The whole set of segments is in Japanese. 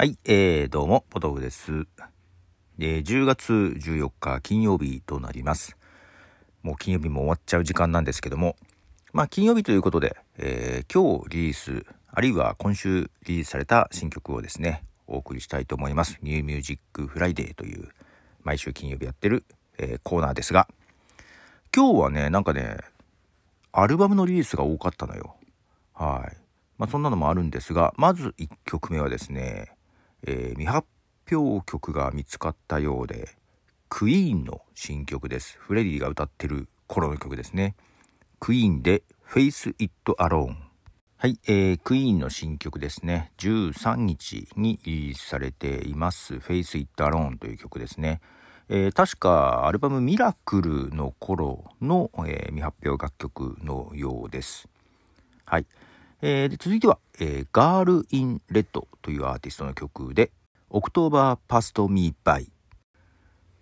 はい、えー、どうも、ポトフです。えー、10月14日金曜日となります。もう金曜日も終わっちゃう時間なんですけども、まあ金曜日ということで、えー、今日リリース、あるいは今週リリースされた新曲をですね、お送りしたいと思います。 New Music Friday という、毎週金曜日やってる、えーコーナーですが、今日はね、なんかね、アルバムのリリースが多かったのよ。はい。まあそんなのもあるんですが、まず1曲目はですね、えー未発表曲が見つかったようで、クイーンの新曲です。フレディが歌ってる頃の曲ですね。クイーンで Face It Alone。はい、えー、クイーンの新曲ですね。13日にリリースされています。Face It Alone という曲ですね。えー確かアルバムミラクルの頃の、えー未発表楽曲のようです。はい。えーで続いては、えー、 girl in red というアーティストの曲で、 October Passed Me By。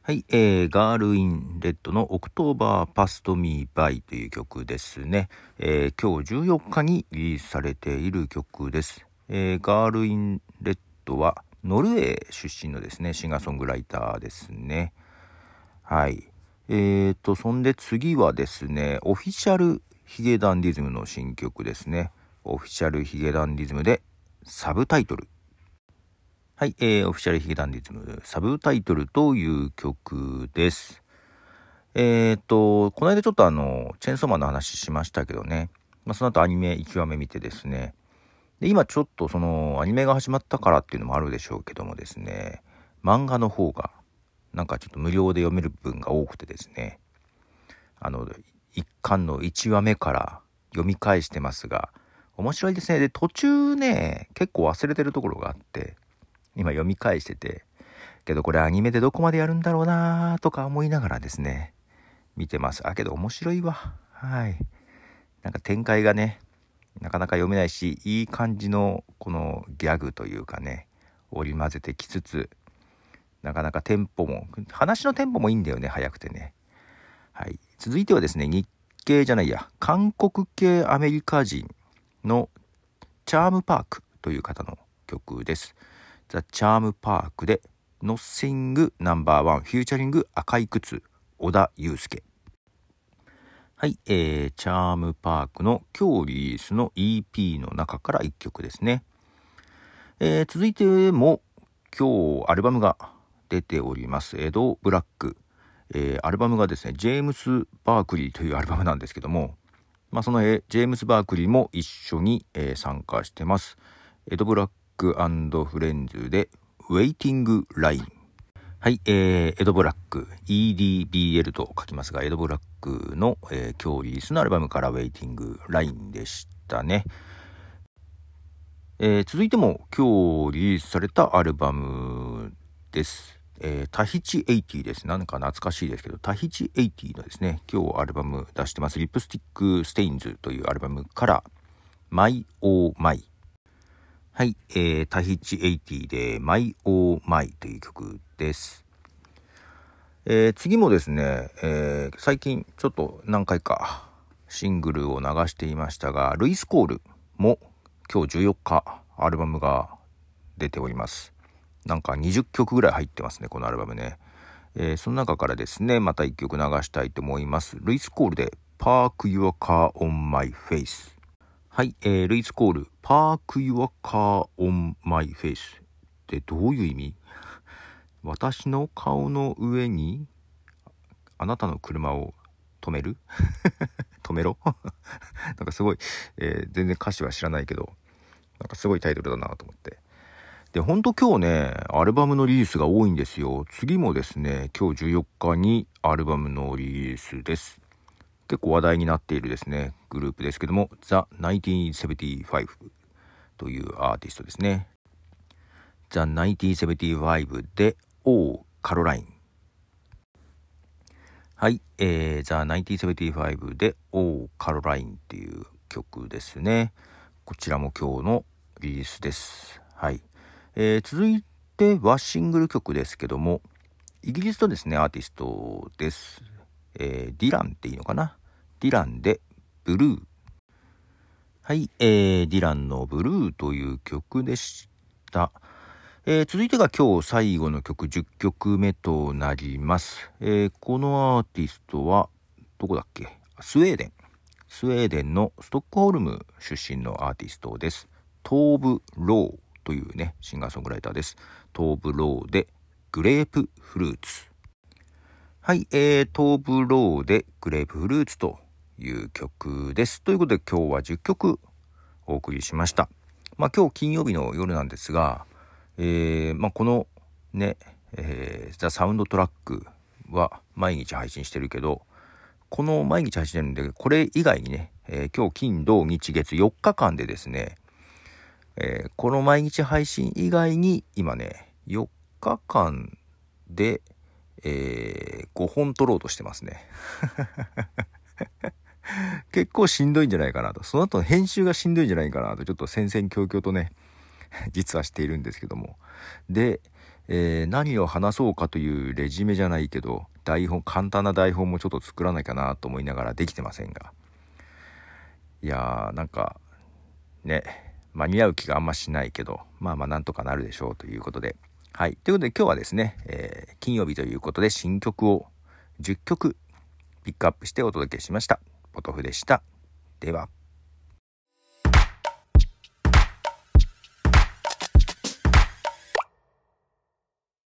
はい、えー、 girl in red の October Passed Me By という曲ですね。えー今日14日にリリースされている曲です。えー girl in red はノルウェー出身のですね、シンガーソングライターですね。はい。えーと、そんで次はですね、 Official髭男dism の新曲ですね。オフィシャルヒゲダンディズムでサブタイトル。はい、えー、オフィシャルヒゲダンディズム、サブタイトルという曲です。えーと、この間ちょっとあの、チェーンソーマンの話しましたけどね、まあ、その後アニメ1話目見てですね、で、今ちょっとその、アニメが始まったからっていうのもあるでしょうけどもですね、漫画の方が、なんかちょっと無料で読める分が多くてですね、あの、一巻の1話目から読み返してますが、面白いですね。で、途中ね、結構忘れてるところがあって、今読み返してて、けどこれアニメでどこまでやるんだろうなーとか思いながらですね、見てます。あ、けど面白いわ。はい。なんか展開がね、なかなか読めないし、いい感じのこのギャグというかね、織り交ぜてきつつ、なかなかテンポも、話のテンポもいいんだよね、早くてね。はい。続いてはですね、日系じゃないや、韓国系アメリカ人の Charm Park という方の曲です。 THE CHARM PARK で、 Nothing Number One、 featuring 赤い靴、小田祐介。はい、えー、 Charm Park の今日リリースの EP の中から1曲ですね。えー続いても今日アルバムが出ております。エド・ブラック。えーアルバムがですね、ジェームス・バークリーというアルバムなんですけども、まあ、その、えジェームス・バークリーも一緒に、えー参加してます。エド・ブラックフレンズで、ウェイティング・ライン。はい、えー、エド・ブラック、EDBL と書きますが、エド・ブラックの、えー今日リリースのアルバムからウェイティング・ラインでしたね。えー続いても今日リリースされたアルバムです。えータヒチ80です。なんか懐かしいですけど、タヒチ80のですね、今日アルバム出してます、 Lipstick Stains というアルバムから、 My Oh My。はい、えータヒチ80で、 My Oh My という曲です。えー次もですね、えー最近ちょっと何回かシングルを流していましたが、ルイス・コールも今日14日アルバムが出ております。なんか20曲ぐらい入ってますね、このアルバムね。えーその中からですね、また1曲流したいと思います。ルイス・コールで Park Your Car on My Face。はい、えールイス・コール Park Your Car on My Face ってどういう意味？私の顔の上にあなたの車を止める？止めろ？なんかすごい、えー全然歌詞は知らないけどなんかすごいタイトルだなと思ってでほんと今日ねアルバムのリリースが多いんですよ次もですね今日14日にアルバムのリリースです結構話題になっているですねグループですけども The 1975というアーティストですね The 1975で O カロラインはい、えー、The 1975で O カロラインっていう曲ですね。こちらも今日のリリースです。はい。えー続いてはシングル曲ですけども、イギリスのですね、アーティストです。えーディランっていいのかな？ディランでブルー。はい、えーディランのブルーという曲でした。えー、続いてが今日最後の曲10曲目となります。えー、このアーティストは、どこだっけ？スウェーデン。スウェーデンのストックホルム出身のアーティストです。トーブ・ローというね、シンガーソングライターです。トーブ・ローでグレープフルーツ。はい、えー、トーブ・ローでグレープフルーツという曲です。ということで今日は10曲お送りしました。まあ今日金曜日の夜なんですが、えー、まあ、このね、えー、ザ・サウンドトラックは毎日配信してるけど、この毎日配信してるんで、これ以外にね、えー、今日金、土、日、月4日間でですね、えー、この毎日配信以外に今ね、4日間で、えー、5本撮ろうとしてますね。結構しんどいんじゃないかなと。その後の編集がしんどいんじゃないかなと、ちょっと戦々恐々とね、実はしているんですけども。で、えー、何を話そうかというレジュメじゃないけど、台本、簡単な台本もちょっと作らないかなと思いながらできてませんが。いやー、なんか、ね、間に合う気があんましないけど、まあまあなんとかなるでしょうということで。はい。ということで今日はですね、えー、金曜日ということで新曲を10曲ピックアップしてお届けしました。ポトフでした。では。